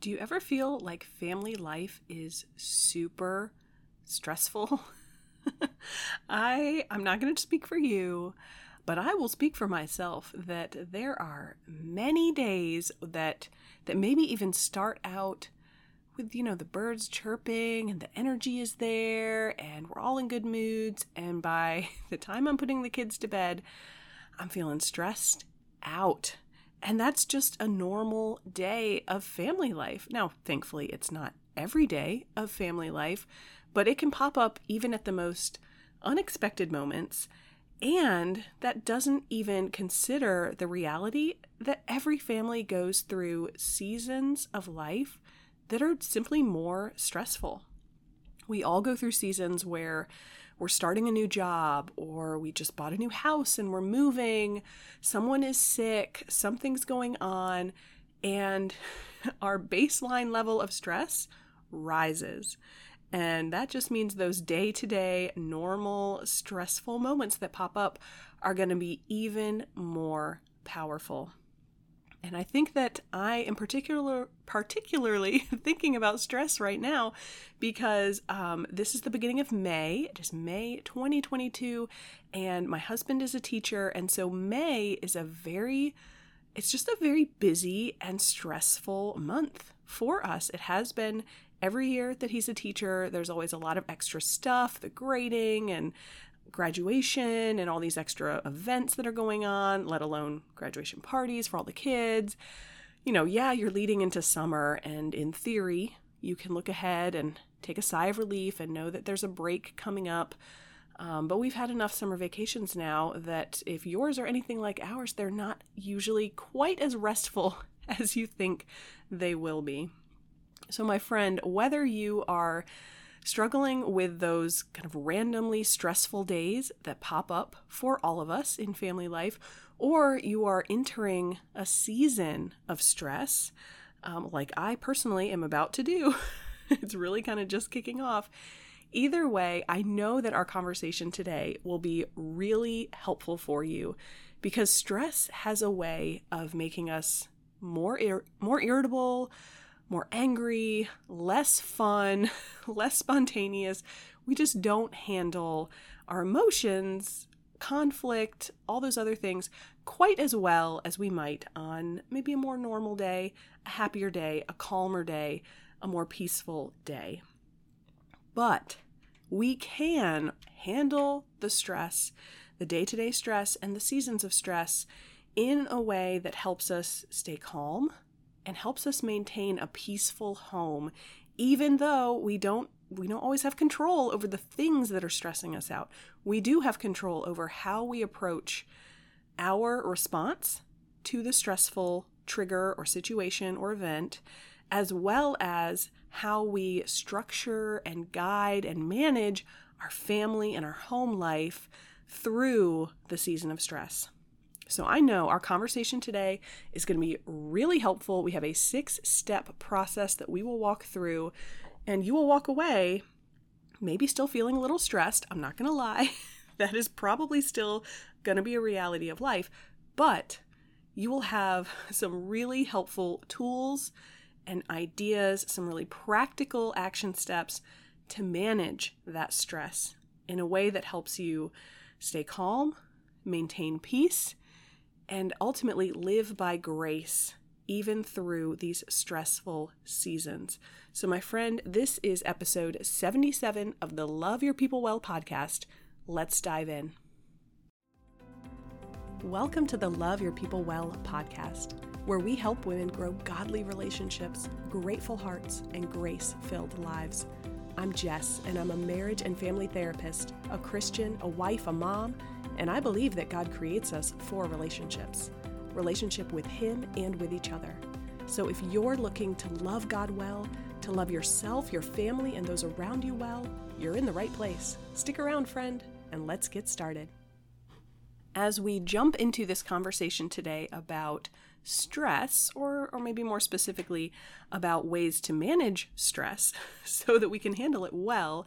Do you ever feel like family life is super stressful? I I'm not going to speak for you, but I will speak for myself that there are many days that that maybe even start out with you know the birds chirping and the energy is there and we're all in good moods and by the time I'm putting the kids to bed, I'm feeling stressed out and that's just a normal day of family life. Now, thankfully, it's not every day of family life, but it can pop up even at the most unexpected moments. And that doesn't even consider the reality that every family goes through seasons of life that are simply more stressful. We all go through seasons where we're starting a new job or we just bought a new house and we're moving, someone is sick, something's going on, and our baseline level of stress rises. And that just means those day to day, normal, stressful moments that pop up are going to be even more powerful. And I think that I am particular, particularly thinking about stress right now because um, this is the beginning of May. It is May 2022, and my husband is a teacher. And so May is a very, it's just a very busy and stressful month for us. It has been every year that he's a teacher. There's always a lot of extra stuff, the grading and graduation and all these extra events that are going on, let alone graduation parties for all the kids. You know, yeah, you're leading into summer, and in theory, you can look ahead and take a sigh of relief and know that there's a break coming up. Um, but we've had enough summer vacations now that if yours are anything like ours, they're not usually quite as restful as you think they will be. So, my friend, whether you are struggling with those kind of randomly stressful days that pop up for all of us in family life, or you are entering a season of stress, um, like I personally am about to do. it's really kind of just kicking off. Either way, I know that our conversation today will be really helpful for you because stress has a way of making us more ir- more irritable, more angry, less fun, less spontaneous. We just don't handle our emotions, conflict, all those other things quite as well as we might on maybe a more normal day, a happier day, a calmer day, a more peaceful day. But we can handle the stress, the day to day stress, and the seasons of stress in a way that helps us stay calm, and helps us maintain a peaceful home even though we don't we don't always have control over the things that are stressing us out. We do have control over how we approach our response to the stressful trigger or situation or event, as well as how we structure and guide and manage our family and our home life through the season of stress. So I know our conversation today is going to be really helpful. We have a six step process that we will walk through, and you will walk away maybe still feeling a little stressed. I'm not going to lie. that is probably still going to be a reality of life, but you will have some really helpful tools and ideas, some really practical action steps to manage that stress in a way that helps you stay calm, maintain peace, and ultimately live by grace even through these stressful seasons. So, my friend, this is episode 77 of the Love Your People Well podcast. Let's dive in. Welcome to the Love Your People Well podcast, where we help women grow godly relationships, grateful hearts, and grace filled lives. I'm Jess, and I'm a marriage and family therapist, a Christian, a wife, a mom and I believe that God creates us for relationships relationship with Him and with each other. So if you're looking to love God well, to love yourself, your family, and those around you well, you're in the right place. Stick around, friend, and let's get started. As we jump into this conversation today about stress, or, or maybe more specifically about ways to manage stress so that we can handle it well,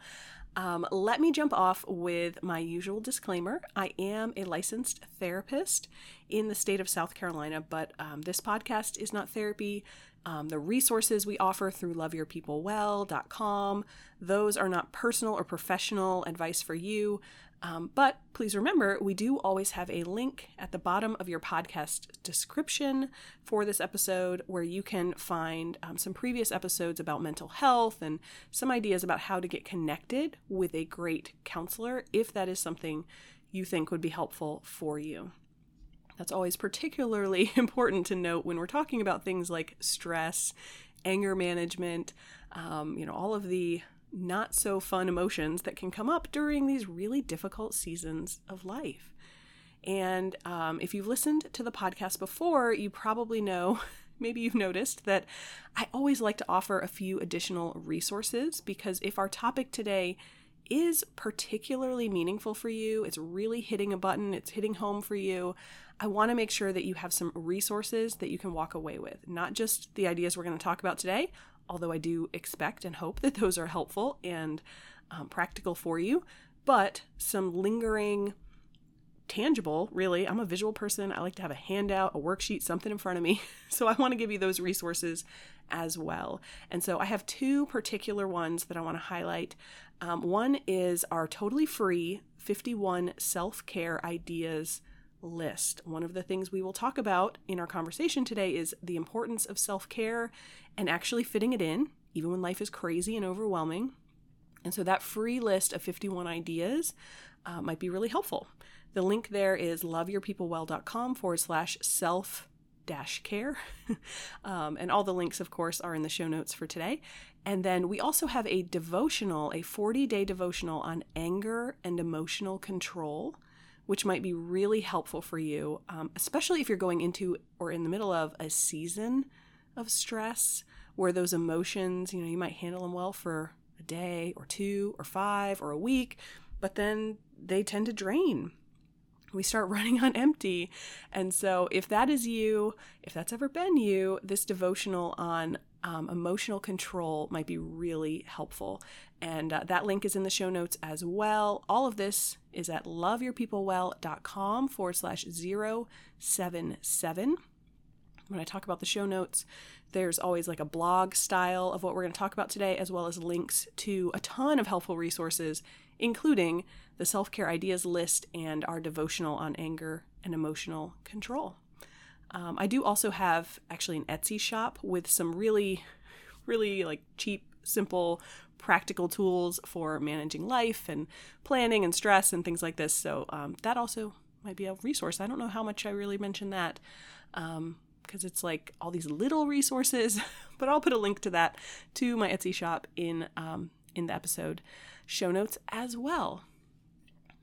Um, let me jump off with my usual disclaimer. I am a licensed therapist in the state of South Carolina, but um, this podcast is not therapy. Um, the resources we offer through loveyourpeoplewell.com, those are not personal or professional advice for you. Um, but please remember, we do always have a link at the bottom of your podcast description for this episode where you can find um, some previous episodes about mental health and some ideas about how to get connected with a great counselor if that is something you think would be helpful for you. That's always particularly important to note when we're talking about things like stress, anger management, um, you know, all of the not so fun emotions that can come up during these really difficult seasons of life. And um, if you've listened to the podcast before, you probably know, maybe you've noticed, that I always like to offer a few additional resources because if our topic today is particularly meaningful for you, it's really hitting a button, it's hitting home for you, I want to make sure that you have some resources that you can walk away with, not just the ideas we're going to talk about today, although I do expect and hope that those are helpful and um, practical for you, but some lingering, tangible, really. I'm a visual person. I like to have a handout, a worksheet, something in front of me. So I want to give you those resources as well. And so I have two particular ones that I want to highlight. Um, one is our totally free 51 self care ideas list. One of the things we will talk about in our conversation today is the importance of self care and actually fitting it in, even when life is crazy and overwhelming. And so that free list of 51 ideas uh, might be really helpful. The link there is loveyourpeoplewell.com forward slash self dash care. um, and all the links, of course, are in the show notes for today. And then we also have a devotional, a 40 day devotional on anger and emotional control which might be really helpful for you, um, especially if you're going into or in the middle of a season of stress where those emotions, you know, you might handle them well for a day or two or five or a week, but then they tend to drain. We start running on empty. And so, if that is you, if that's ever been you, this devotional on um, emotional control might be really helpful. And uh, that link is in the show notes as well. All of this is at loveyourpeoplewell.com forward slash 077. When I talk about the show notes, there's always like a blog style of what we're going to talk about today, as well as links to a ton of helpful resources, including the self care ideas list and our devotional on anger and emotional control. Um, I do also have actually an Etsy shop with some really, really like cheap, simple, practical tools for managing life and planning and stress and things like this. So um, that also might be a resource. I don't know how much I really mentioned that because um, it's like all these little resources, but I'll put a link to that to my Etsy shop in um, in the episode show notes as well.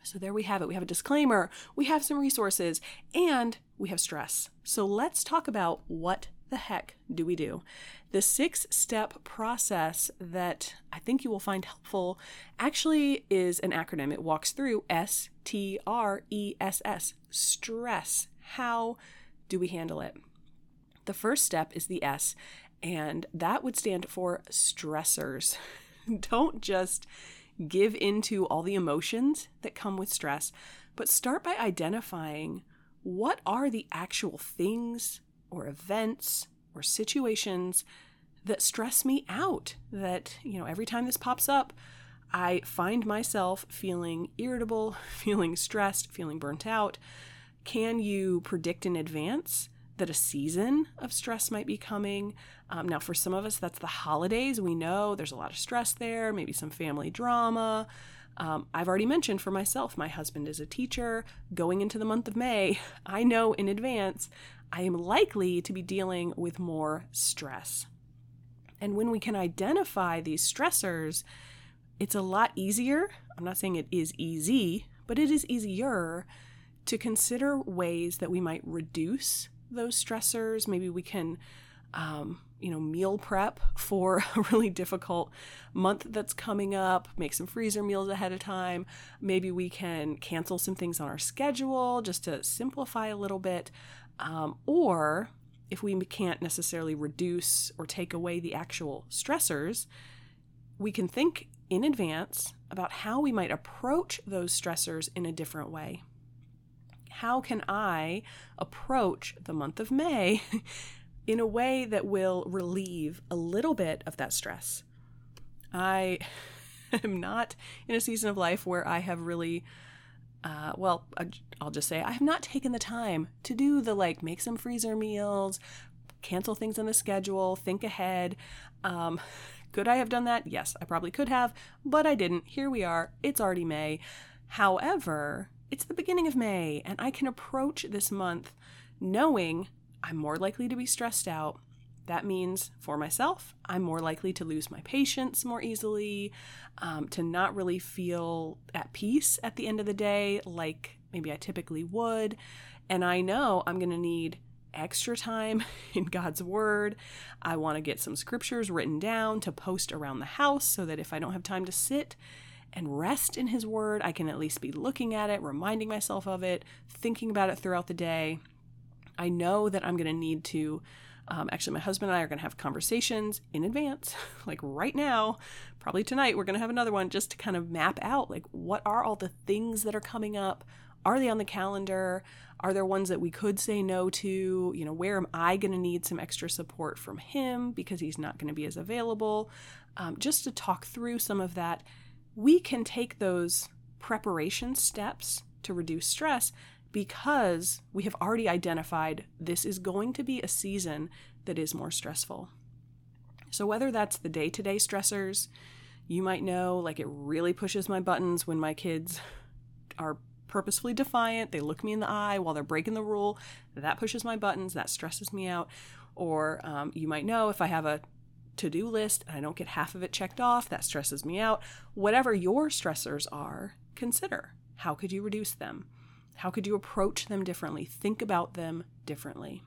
So there we have it. We have a disclaimer, we have some resources, and we have stress. So let's talk about what the heck do we do? The six step process that I think you will find helpful actually is an acronym. It walks through S T R E S S, stress. How do we handle it? The first step is the S, and that would stand for stressors. Don't just give into all the emotions that come with stress, but start by identifying what are the actual things or events or situations that stress me out that you know every time this pops up i find myself feeling irritable feeling stressed feeling burnt out. Can you predict in advance that a season of stress might be coming. Um, now, for some of us, that's the holidays. We know there's a lot of stress there, maybe some family drama. Um, I've already mentioned for myself, my husband is a teacher. Going into the month of May, I know in advance I am likely to be dealing with more stress. And when we can identify these stressors, it's a lot easier. I'm not saying it is easy, but it is easier to consider ways that we might reduce those stressors. Maybe we can, um, you know, meal prep for a really difficult month that's coming up, make some freezer meals ahead of time. Maybe we can cancel some things on our schedule just to simplify a little bit. Um, or if we can't necessarily reduce or take away the actual stressors, we can think in advance about how we might approach those stressors in a different way. How can I approach the month of May in a way that will relieve a little bit of that stress? I am not in a season of life where I have really uh, well, I'll just say I have not taken the time to do the like make some freezer meals, cancel things on the schedule, think ahead. Um, could I have done that? Yes, I probably could have, but I didn't. Here we are. It's already May. However, it's the beginning of May, and I can approach this month knowing I'm more likely to be stressed out. That means for myself, I'm more likely to lose my patience more easily, um, to not really feel at peace at the end of the day like maybe I typically would. And I know I'm going to need extra time in God's Word. I want to get some scriptures written down to post around the house so that if I don't have time to sit and rest in His Word, I can at least be looking at it, reminding myself of it, thinking about it throughout the day. I know that I'm going to need to. Um, actually, my husband and I are going to have conversations in advance, like right now, probably tonight. We're going to have another one just to kind of map out like what are all the things that are coming up? Are they on the calendar? Are there ones that we could say no to? You know, where am I going to need some extra support from him because he's not going to be as available? Um, just to talk through some of that, we can take those preparation steps to reduce stress because we have already identified this is going to be a season that is more stressful. So, whether that's the day to day stressors, you might know like it really pushes my buttons when my kids are purposefully defiant. They look me in the eye while they're breaking the rule. That pushes my buttons. That stresses me out. Or um, you might know if I have a to do list and I don't get half of it checked off, that stresses me out. Whatever your stressors are, consider how could you reduce them? How could you approach them differently? Think about them differently.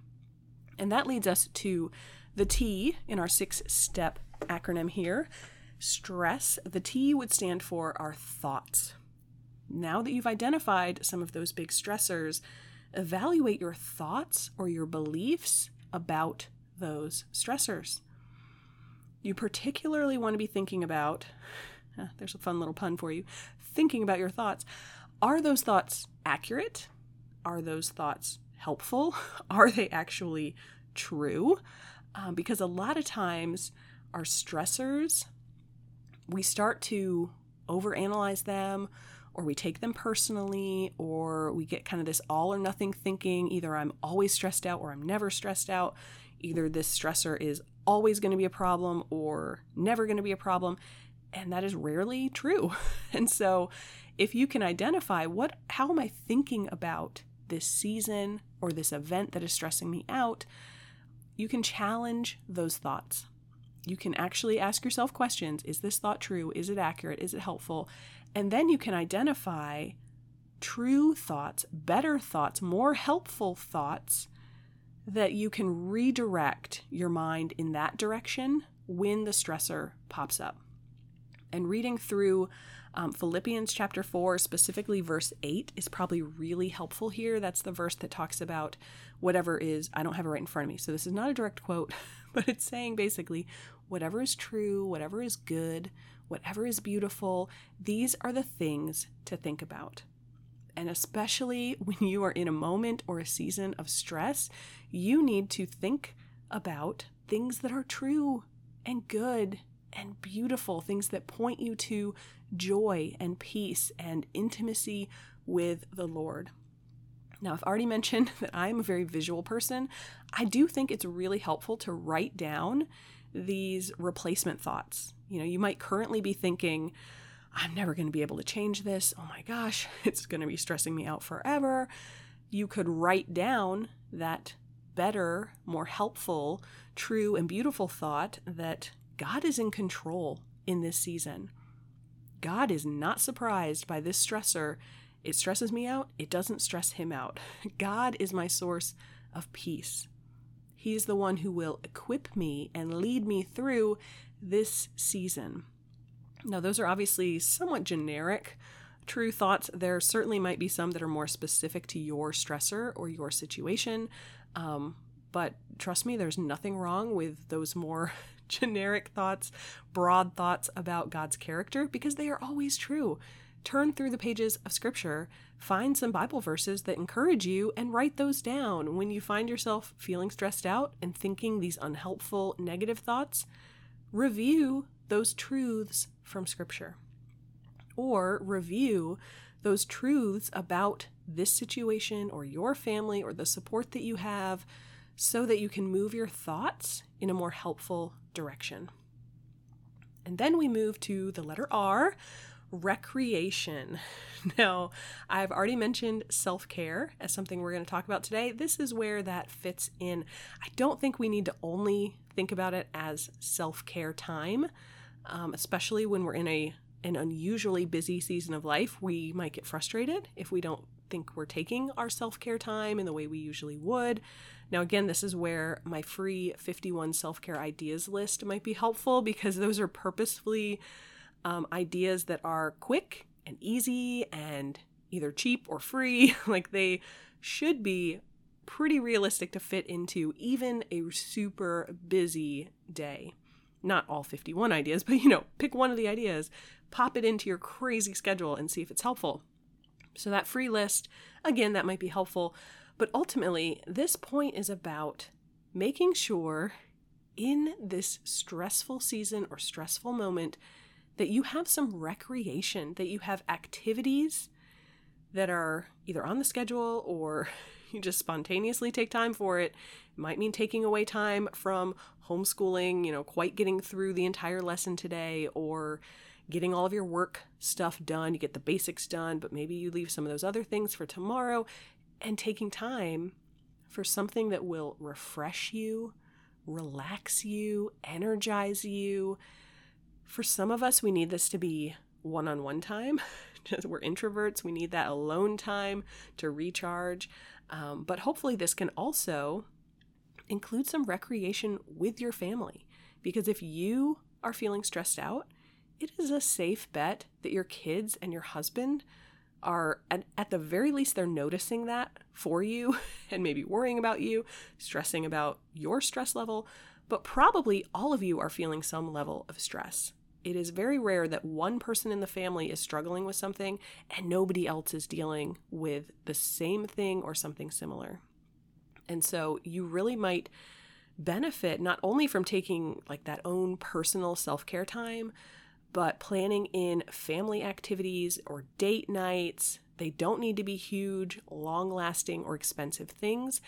And that leads us to the T in our six step acronym here. Stress, the T would stand for our thoughts now that you've identified some of those big stressors, evaluate your thoughts or your beliefs about those stressors. You particularly want to be thinking about, uh, there's a fun little pun for you, thinking about your thoughts. Are those thoughts accurate? Are those thoughts helpful? Are they actually true? Um, because a lot of times our stressors, we start to overanalyze them or we take them personally, or we get kind of this all or nothing thinking either I'm always stressed out or I'm never stressed out. Either this stressor is always going to be a problem or never going to be a problem. And that is rarely true. And so, if you can identify what, how am I thinking about this season or this event that is stressing me out, you can challenge those thoughts. You can actually ask yourself questions Is this thought true? Is it accurate? Is it helpful? And then you can identify true thoughts, better thoughts, more helpful thoughts that you can redirect your mind in that direction when the stressor pops up. And reading through um, Philippians chapter 4, specifically verse 8, is probably really helpful here. That's the verse that talks about whatever is, I don't have it right in front of me, so this is not a direct quote, but it's saying basically whatever is true, whatever is good, whatever is beautiful, these are the things to think about. And especially when you are in a moment or a season of stress, you need to think about things that are true and good and beautiful, things that point you to joy and peace and intimacy with the Lord. Now, I've already mentioned that I'm a very visual person. I do think it's really helpful to write down these replacement thoughts. You know, you might currently be thinking, I'm never going to be able to change this. Oh my gosh, it's going to be stressing me out forever. You could write down that better, more helpful, true, and beautiful thought that God is in control in this season. God is not surprised by this stressor. It stresses me out, it doesn't stress him out. God is my source of peace. He's the one who will equip me and lead me through this season. Now, those are obviously somewhat generic true thoughts. There certainly might be some that are more specific to your stressor or your situation. Um, But trust me, there's nothing wrong with those more generic thoughts, broad thoughts about God's character because they are always true. Turn through the pages of Scripture, find some Bible verses that encourage you, and write those down. When you find yourself feeling stressed out and thinking these unhelpful, negative thoughts, review those truths from Scripture. Or review those truths about this situation or your family or the support that you have so that you can move your thoughts in a more helpful direction. And then we move to the letter R, recreation. Now, I've already mentioned self care as something we're going to talk about today. This is where that fits in. I don't think we need to only think about it as self care time, um, especially when we're in a an unusually busy season of life. We might get frustrated if we don't think we're taking our self care time in the way we usually would. Now, again, this is where my free 51 self care ideas list might be helpful because those are purposefully um, ideas that are quick and easy and either cheap or free. like they should be pretty realistic to fit into even a super busy day. Not all 51 ideas, but you know, pick one of the ideas, pop it into your crazy schedule and see if it's helpful. So, that free list, again, that might be helpful. But ultimately, this point is about making sure in this stressful season or stressful moment that you have some recreation, that you have activities that are either on the schedule or you just spontaneously take time for it. It might mean taking away time from homeschooling, you know, quite getting through the entire lesson today or getting all of your work stuff done. You get the basics done, but maybe you leave some of those other things for tomorrow and taking time for something that will refresh you, relax you, energize you. For some of us, we need this to be one on one time. We're introverts, we need that alone time to recharge. Um, but hopefully, this can also include some recreation with your family. Because if you are feeling stressed out, it is a safe bet that your kids and your husband are at, at the very least they're noticing that for you and maybe worrying about you stressing about your stress level but probably all of you are feeling some level of stress it is very rare that one person in the family is struggling with something and nobody else is dealing with the same thing or something similar and so you really might benefit not only from taking like that own personal self-care time but planning in family activities or date nights, they don't need to be huge, long lasting, or expensive things.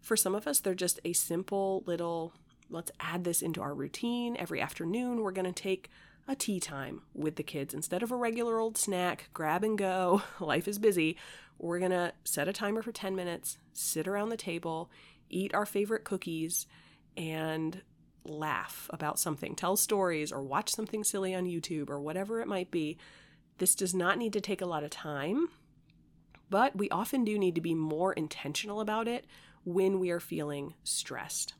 For some of us, they're just a simple little let's add this into our routine. Every afternoon, we're going to take a tea time with the kids. Instead of a regular old snack, grab and go, life is busy, we're going to set a timer for 10 minutes, sit around the table, eat our favorite cookies, and laugh about something, tell stories, or watch something silly on YouTube or whatever it might be. This does not need to take a lot of time, but we often do need to be more intentional about it when we are feeling stressed.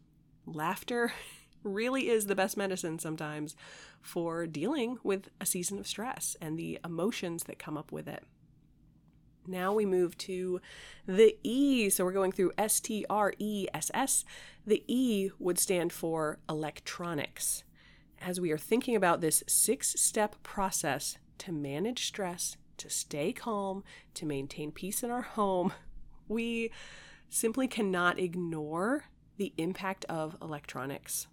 Laughter really is the best medicine sometimes for dealing with a season of stress and the emotions that come up with it. Now we move to the E. So we're going through S T R E S S. The E would stand for electronics. As we are thinking about this six step process to manage stress, to stay calm, to maintain peace in our home, we simply cannot ignore the impact of electronics.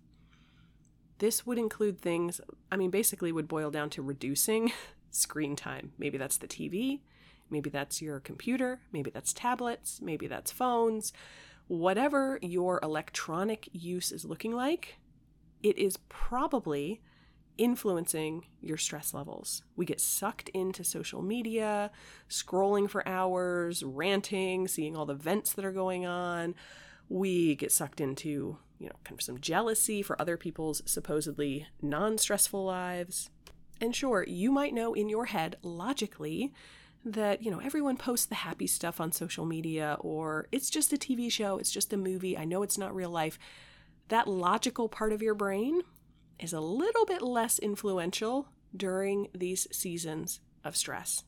This would include things, I mean, basically, would boil down to reducing screen time. Maybe that's the TV, Maybe that's your computer, maybe that's tablets, maybe that's phones. Whatever your electronic use is looking like, it is probably influencing your stress levels. We get sucked into social media, scrolling for hours, ranting, seeing all the vents that are going on. We get sucked into, you know, kind of some jealousy for other people's supposedly non stressful lives. And sure, you might know in your head logically that, you know, everyone posts the happy stuff on social media or it's just a TV show, it's just a movie, I know it's not real life. That logical part of your brain is a little bit less influential during these seasons of stress.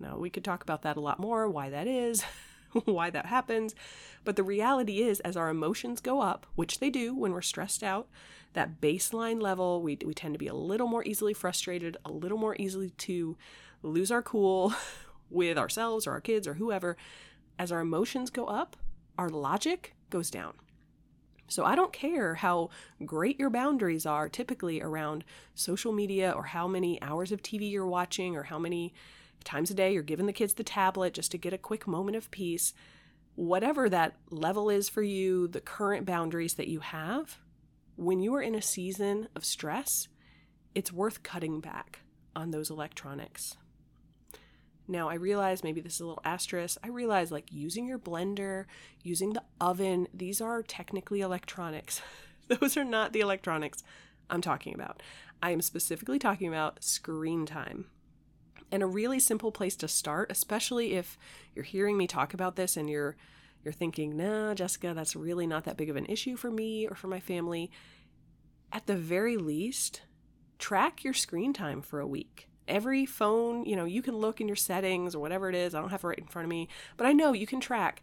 Now, we could talk about that a lot more, why that is, why that happens. But the reality is, as our emotions go up, which they do when we're stressed out, that baseline level, we, we tend to be a little more easily frustrated, a little more easily to lose our cool with ourselves or our kids or whoever. As our emotions go up, our logic goes down. So I don't care how great your boundaries are typically around social media or how many hours of TV you're watching or how many times a day you're giving the kids the tablet just to get a quick moment of peace. Whatever that level is for you, the current boundaries that you have, when you are in a season of stress, it's worth cutting back on those electronics. Now, I realize maybe this is a little asterisk. I realize like using your blender, using the oven, these are technically electronics. Those are not the electronics I'm talking about. I am specifically talking about screen time. And a really simple place to start, especially if you're hearing me talk about this and you're you're thinking, "Nah, Jessica, that's really not that big of an issue for me or for my family." At the very least, track your screen time for a week every phone, you know, you can look in your settings or whatever it is. I don't have it right in front of me, but I know you can track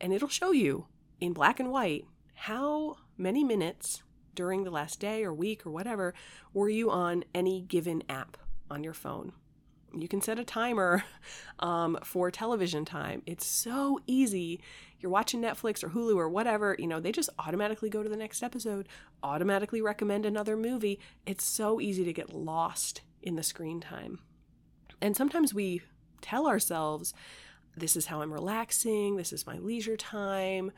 and it'll show you in black and white how many minutes during the last day or week or whatever were you on any given app on your phone. You can set a timer um, for television time. It's so easy. You're watching Netflix or Hulu or whatever, you know, they just automatically go to the next episode, automatically recommend another movie. It's so easy to get lost in the screen time. And sometimes we tell ourselves, this is how I'm relaxing, this is my leisure time,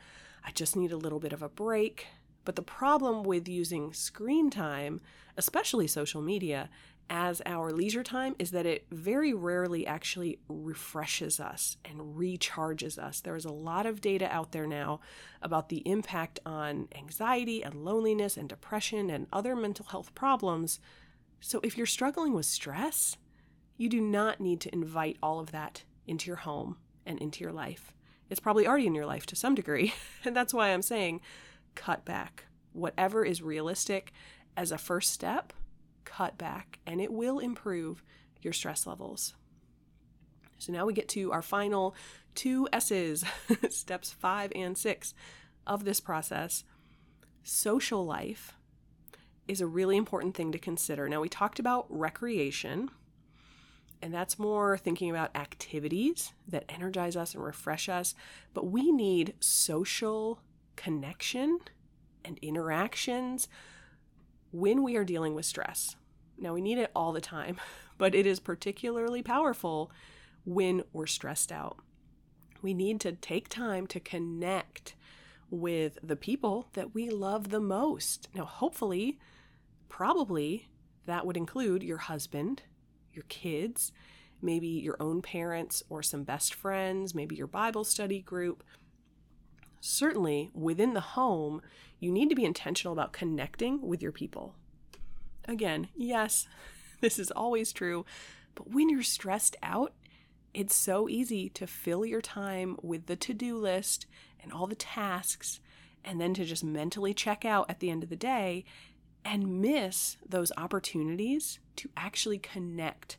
I just need a little bit of a break. But the problem with using screen time, especially social media, as our leisure time is that it very rarely actually refreshes us and recharges us. There is a lot of data out there now about the impact on anxiety and loneliness and depression and other mental health problems so if you're struggling with stress, you do not need to invite all of that into your home and into your life. It's probably already in your life to some degree. And that's why I'm saying cut back. Whatever is realistic as a first step, cut back, and it will improve your stress levels. So now we get to our final two S's, steps five and six of this process social life is a really important thing to consider. Now, we talked about recreation, and that's more thinking about activities that energize us and refresh us, but we need social connection and interactions when we are dealing with stress. Now, we need it all the time, but it is particularly powerful when we're stressed out. We need to take time to connect with the people that we love the most. Now, hopefully, probably that would include your husband, your kids, maybe your own parents or some best friends, maybe your Bible study group. Certainly, within the home, you need to be intentional about connecting with your people. Again, yes, this is always true, but when you're stressed out, it's so easy to fill your time with the to do list and all the tasks, and then to just mentally check out at the end of the day and miss those opportunities to actually connect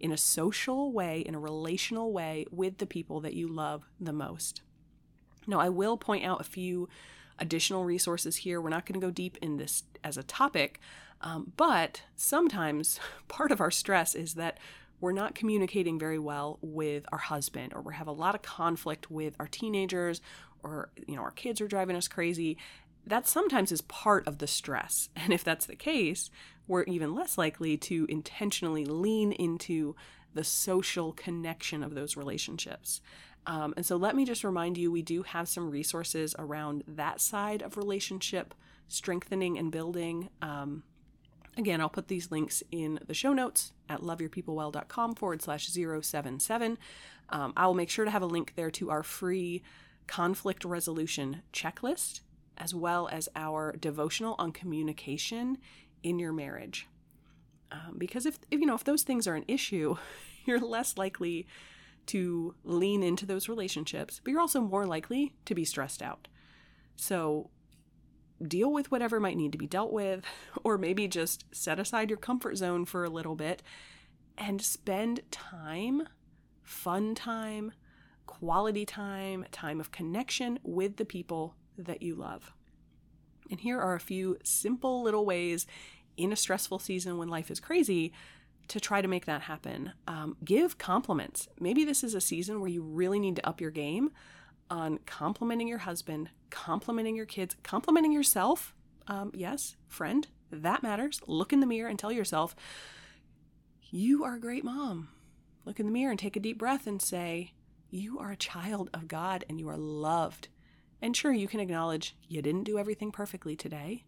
in a social way, in a relational way with the people that you love the most. Now, I will point out a few additional resources here. We're not going to go deep in this as a topic, um, but sometimes part of our stress is that we're not communicating very well with our husband or we have a lot of conflict with our teenagers or you know our kids are driving us crazy that sometimes is part of the stress. And if that's the case, we're even less likely to intentionally lean into the social connection of those relationships. Um, and so let me just remind you we do have some resources around that side of relationship strengthening and building. Um, again, I'll put these links in the show notes at loveyourpeoplewell.com forward slash 077. Um, I will make sure to have a link there to our free conflict resolution checklist as well as our devotional on communication in your marriage. Um, because if, if you know if those things are an issue, you're less likely to lean into those relationships, but you're also more likely to be stressed out. So deal with whatever might need to be dealt with, or maybe just set aside your comfort zone for a little bit and spend time, fun time, quality time, time of connection with the people that you love. And here are a few simple little ways in a stressful season when life is crazy to try to make that happen. Um, give compliments. Maybe this is a season where you really need to up your game on complimenting your husband, complimenting your kids, complimenting yourself. Um, yes, friend, that matters. Look in the mirror and tell yourself, you are a great mom. Look in the mirror and take a deep breath and say, you are a child of God and you are loved. And sure, you can acknowledge you didn't do everything perfectly today.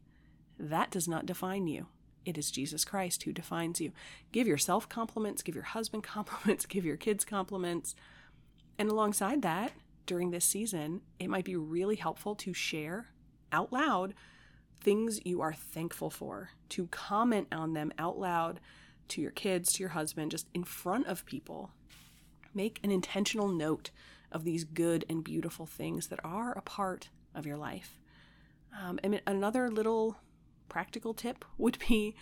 That does not define you. It is Jesus Christ who defines you. Give yourself compliments, give your husband compliments, give your kids compliments. And alongside that, during this season, it might be really helpful to share out loud things you are thankful for, to comment on them out loud to your kids, to your husband, just in front of people. Make an intentional note of these good and beautiful things that are a part of your life. Um, and another little practical tip would be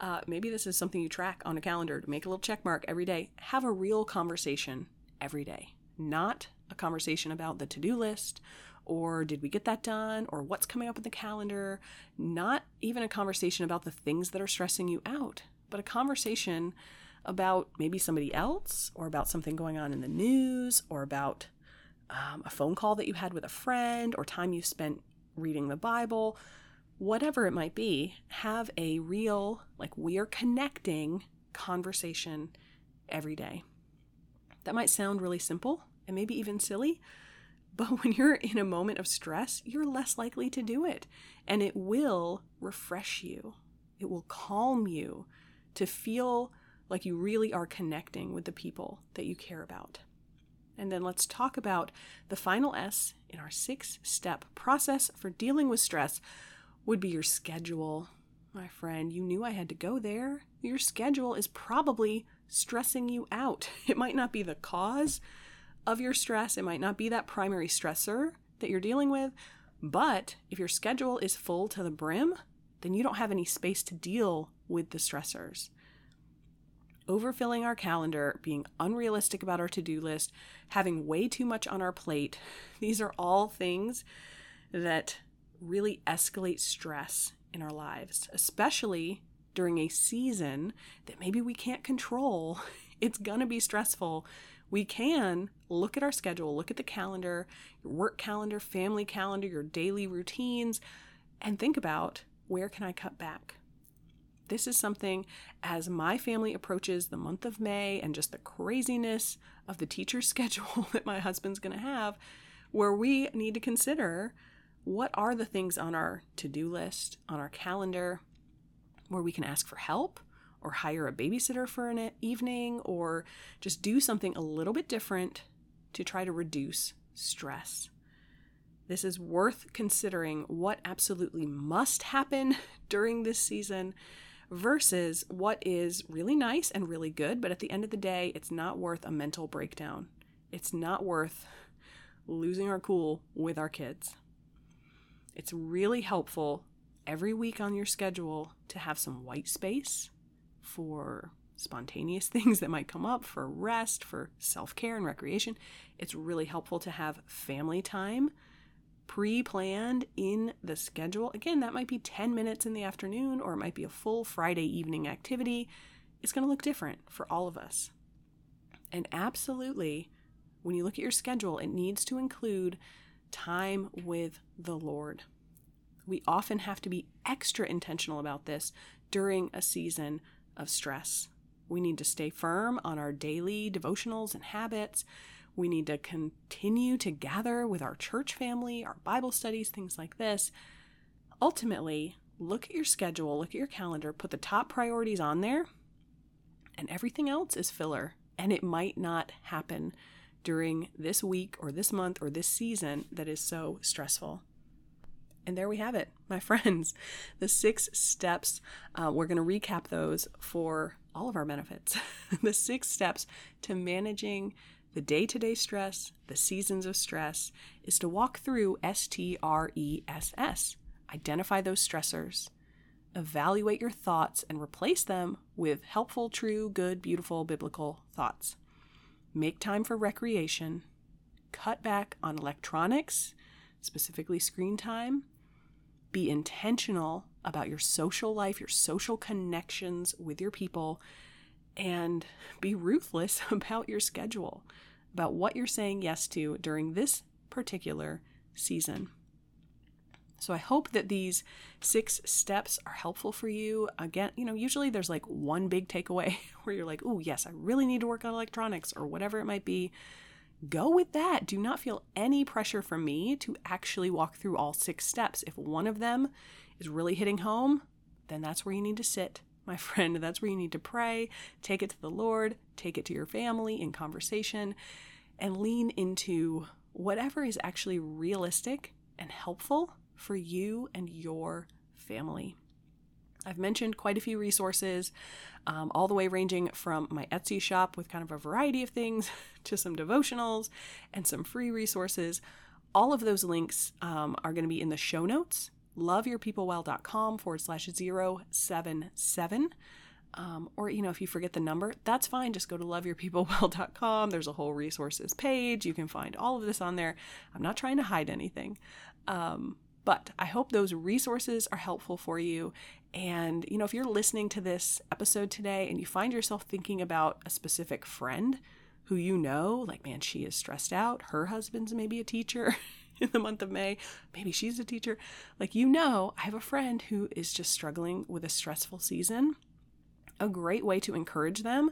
uh, maybe this is something you track on a calendar to make a little check mark every day. Have a real conversation every day, not a conversation about the to do list or did we get that done or what's coming up in the calendar, not even a conversation about the things that are stressing you out, but a conversation about maybe somebody else or about something going on in the news or about um, a phone call that you had with a friend or time you spent reading the Bible, whatever it might be, have a real, like, we are connecting conversation every day. That might sound really simple and maybe even silly, but when you're in a moment of stress, you're less likely to do it. And it will refresh you, it will calm you to feel like you really are connecting with the people that you care about. And then let's talk about the final S in our six step process for dealing with stress would be your schedule. My friend, you knew I had to go there. Your schedule is probably stressing you out. It might not be the cause of your stress, it might not be that primary stressor that you're dealing with, but if your schedule is full to the brim, then you don't have any space to deal with the stressors overfilling our calendar, being unrealistic about our to do list, having way too much on our plate. These are all things that really escalate stress in our lives, especially during a season that maybe we can't control. It's gonna be stressful. We can look at our schedule, look at the calendar, your work calendar, family calendar, your daily routines, and think about where can I cut back? this is something as my family approaches the month of May and just the craziness of the teacher schedule that my husband's to have, where we need to consider what are the things on our to do list, on our calendar, where we can ask for help or hire a babysitter for an evening or just do something a little bit different to try to reduce stress. This is worth considering what absolutely must happen during this season versus what is really nice and really good, but at the end of the day, it's not worth a mental breakdown. It's not worth losing our cool with our kids. It's really helpful every week on your schedule to have some white space for spontaneous things that might come up, for rest, for self care and recreation. It's really helpful to have family time pre planned in the schedule. Again, that might be 10 minutes in the afternoon or it might be a full Friday evening activity. It's going to look different for all of us. And absolutely, when you look at your schedule, it needs to include time with the Lord. We often have to be extra intentional about this during a season of stress. We need to stay firm on our daily devotionals and habits. We need to continue to gather with our church family, our Bible studies, things like this. Ultimately, look at your schedule, look at your calendar, put the top priorities on there, and everything else is filler. And it might not happen during this week or this month or this season that is so stressful. And there we have it, my friends. The six steps. Uh, we're going to recap those for all of our benefits. the six steps to managing the day to day stress, the seasons of stress, is to walk through S T R E S S. Identify those stressors, evaluate your thoughts, and replace them with helpful, true, good, beautiful, biblical thoughts. Make time for recreation, cut back on electronics, specifically screen time. Be intentional about your social life, your social connections with your people, and be ruthless about your schedule, about what you're saying yes to during this particular season. So I hope that these six steps are helpful for you. Again, you know, usually there's like one big takeaway where you're like, oh, yes, I really need to work on electronics or whatever it might be. Go with that. Do not feel any pressure from me to actually walk through all six steps. If one of them is really hitting home, then that's where you need to sit, my friend. That's where you need to pray, take it to the Lord, take it to your family in conversation, and lean into whatever is actually realistic and helpful for you and your family. I've mentioned quite a few resources, um, all the way ranging from my Etsy shop with kind of a variety of things to some devotionals and some free resources. All of those links um, are going to be in the show notes, loveyourpeoplewell.com forward slash 077. Um, or, you know, if you forget the number, that's fine. Just go to loveyourpeoplewell.com. There's a whole resources page. You can find all of this on there. I'm not trying to hide anything. Um, but I hope those resources are helpful for you. And, you know, if you're listening to this episode today and you find yourself thinking about a specific friend who you know, like, man, she is stressed out, her husband's maybe a teacher in the month of May, maybe she's a teacher, like, you know, I have a friend who is just struggling with a stressful season. A great way to encourage them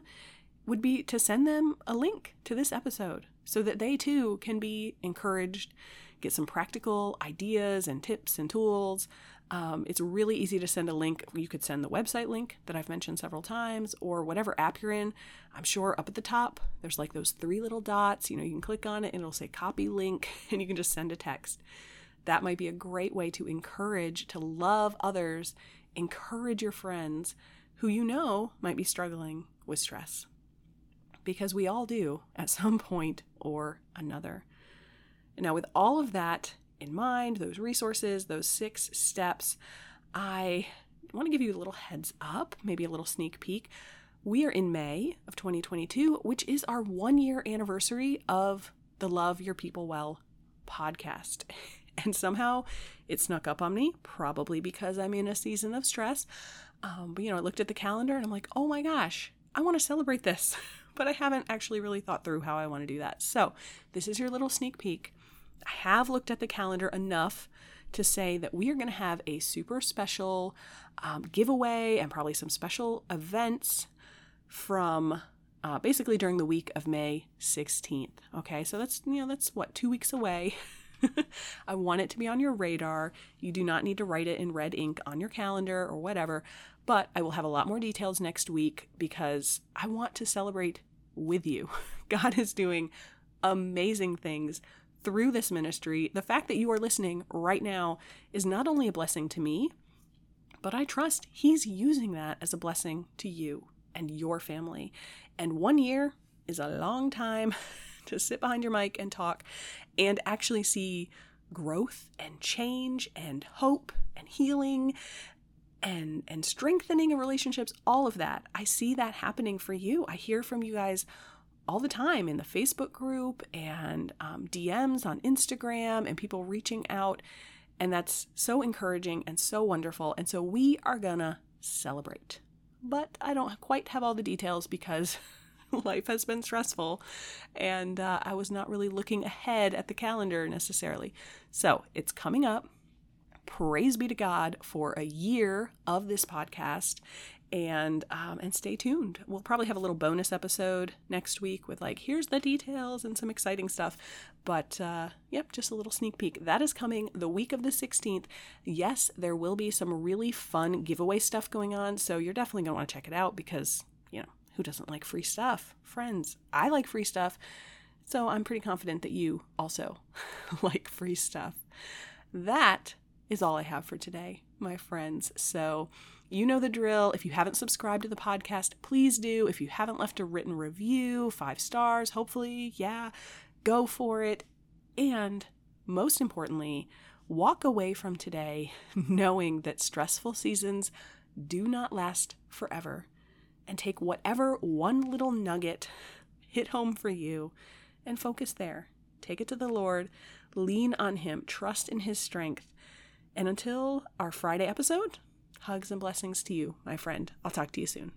would be to send them a link to this episode so that they too can be encouraged get some practical ideas and tips and tools. Um, it's really easy to send a link. You could send the website link that I've mentioned several times, or whatever app you're in. I'm sure up at the top, there's like those three little dots. You know, you can click on it and it'll say copy link, and you can just send a text. That might be a great way to encourage, to love others, encourage your friends who you know might be struggling with stress. Because we all do at some point or another. Now, with all of that in mind, those resources, those six steps, I want to give you a little heads up, maybe a little sneak peek. We are in May of 2022, which is our one year anniversary of the Love Your People Well podcast. And somehow it snuck up on me, probably because I'm in a season of stress. Um, but, you know, I looked at the calendar and I'm like, oh my gosh, I want to celebrate this. But I haven't actually really thought through how I want to do that. So, this is your little sneak peek. I have looked at the calendar enough to say that we are going to have a super special um, giveaway and probably some special events from uh, basically during the week of May 16th. Okay, so that's you know that's what two weeks away. I want it to be on your radar. You do not need to write it in red ink on your calendar or whatever, but I will have a lot more details next week because I want to celebrate with you. God is doing amazing things through this ministry, the fact that you are listening right now is not only a blessing to me, but I trust He's using that as a blessing to you and your family. And one year is a long time to sit behind your mic and talk and actually see growth and change and hope and healing and and strengthening of relationships all of that i see that happening for you i hear from you guys all the time in the Facebook group and um, DMs on Instagram and people reaching out. And that's so encouraging and so wonderful. And so we are gonna celebrate. But I don't quite have all the details because life has been stressful and uh, I was not really looking ahead at the calendar necessarily. So it's coming up. Praise be to God for a year of this podcast and um, and stay tuned. We'll probably have a little bonus episode next week with like here's the details and some exciting stuff. But uh, yep, just a little sneak peek. That is coming the week of the 16th. Yes, there will be some really fun giveaway stuff going on, so you're definitely gonna want to check it out because you know who doesn't like free stuff? Friends, I like free stuff. So I'm pretty confident that you also like free stuff. That is all I have for today, my friends. So you know the drill. If you haven't subscribed to the podcast, please do. If you haven't left a written review, five stars, hopefully, yeah, go for it. And most importantly, walk away from today knowing that stressful seasons do not last forever. And take whatever one little nugget hit home for you and focus there take it to the Lord, lean on Him, trust in His strength. And until our Friday episode, hugs and blessings to you, my friend. I'll talk to you soon.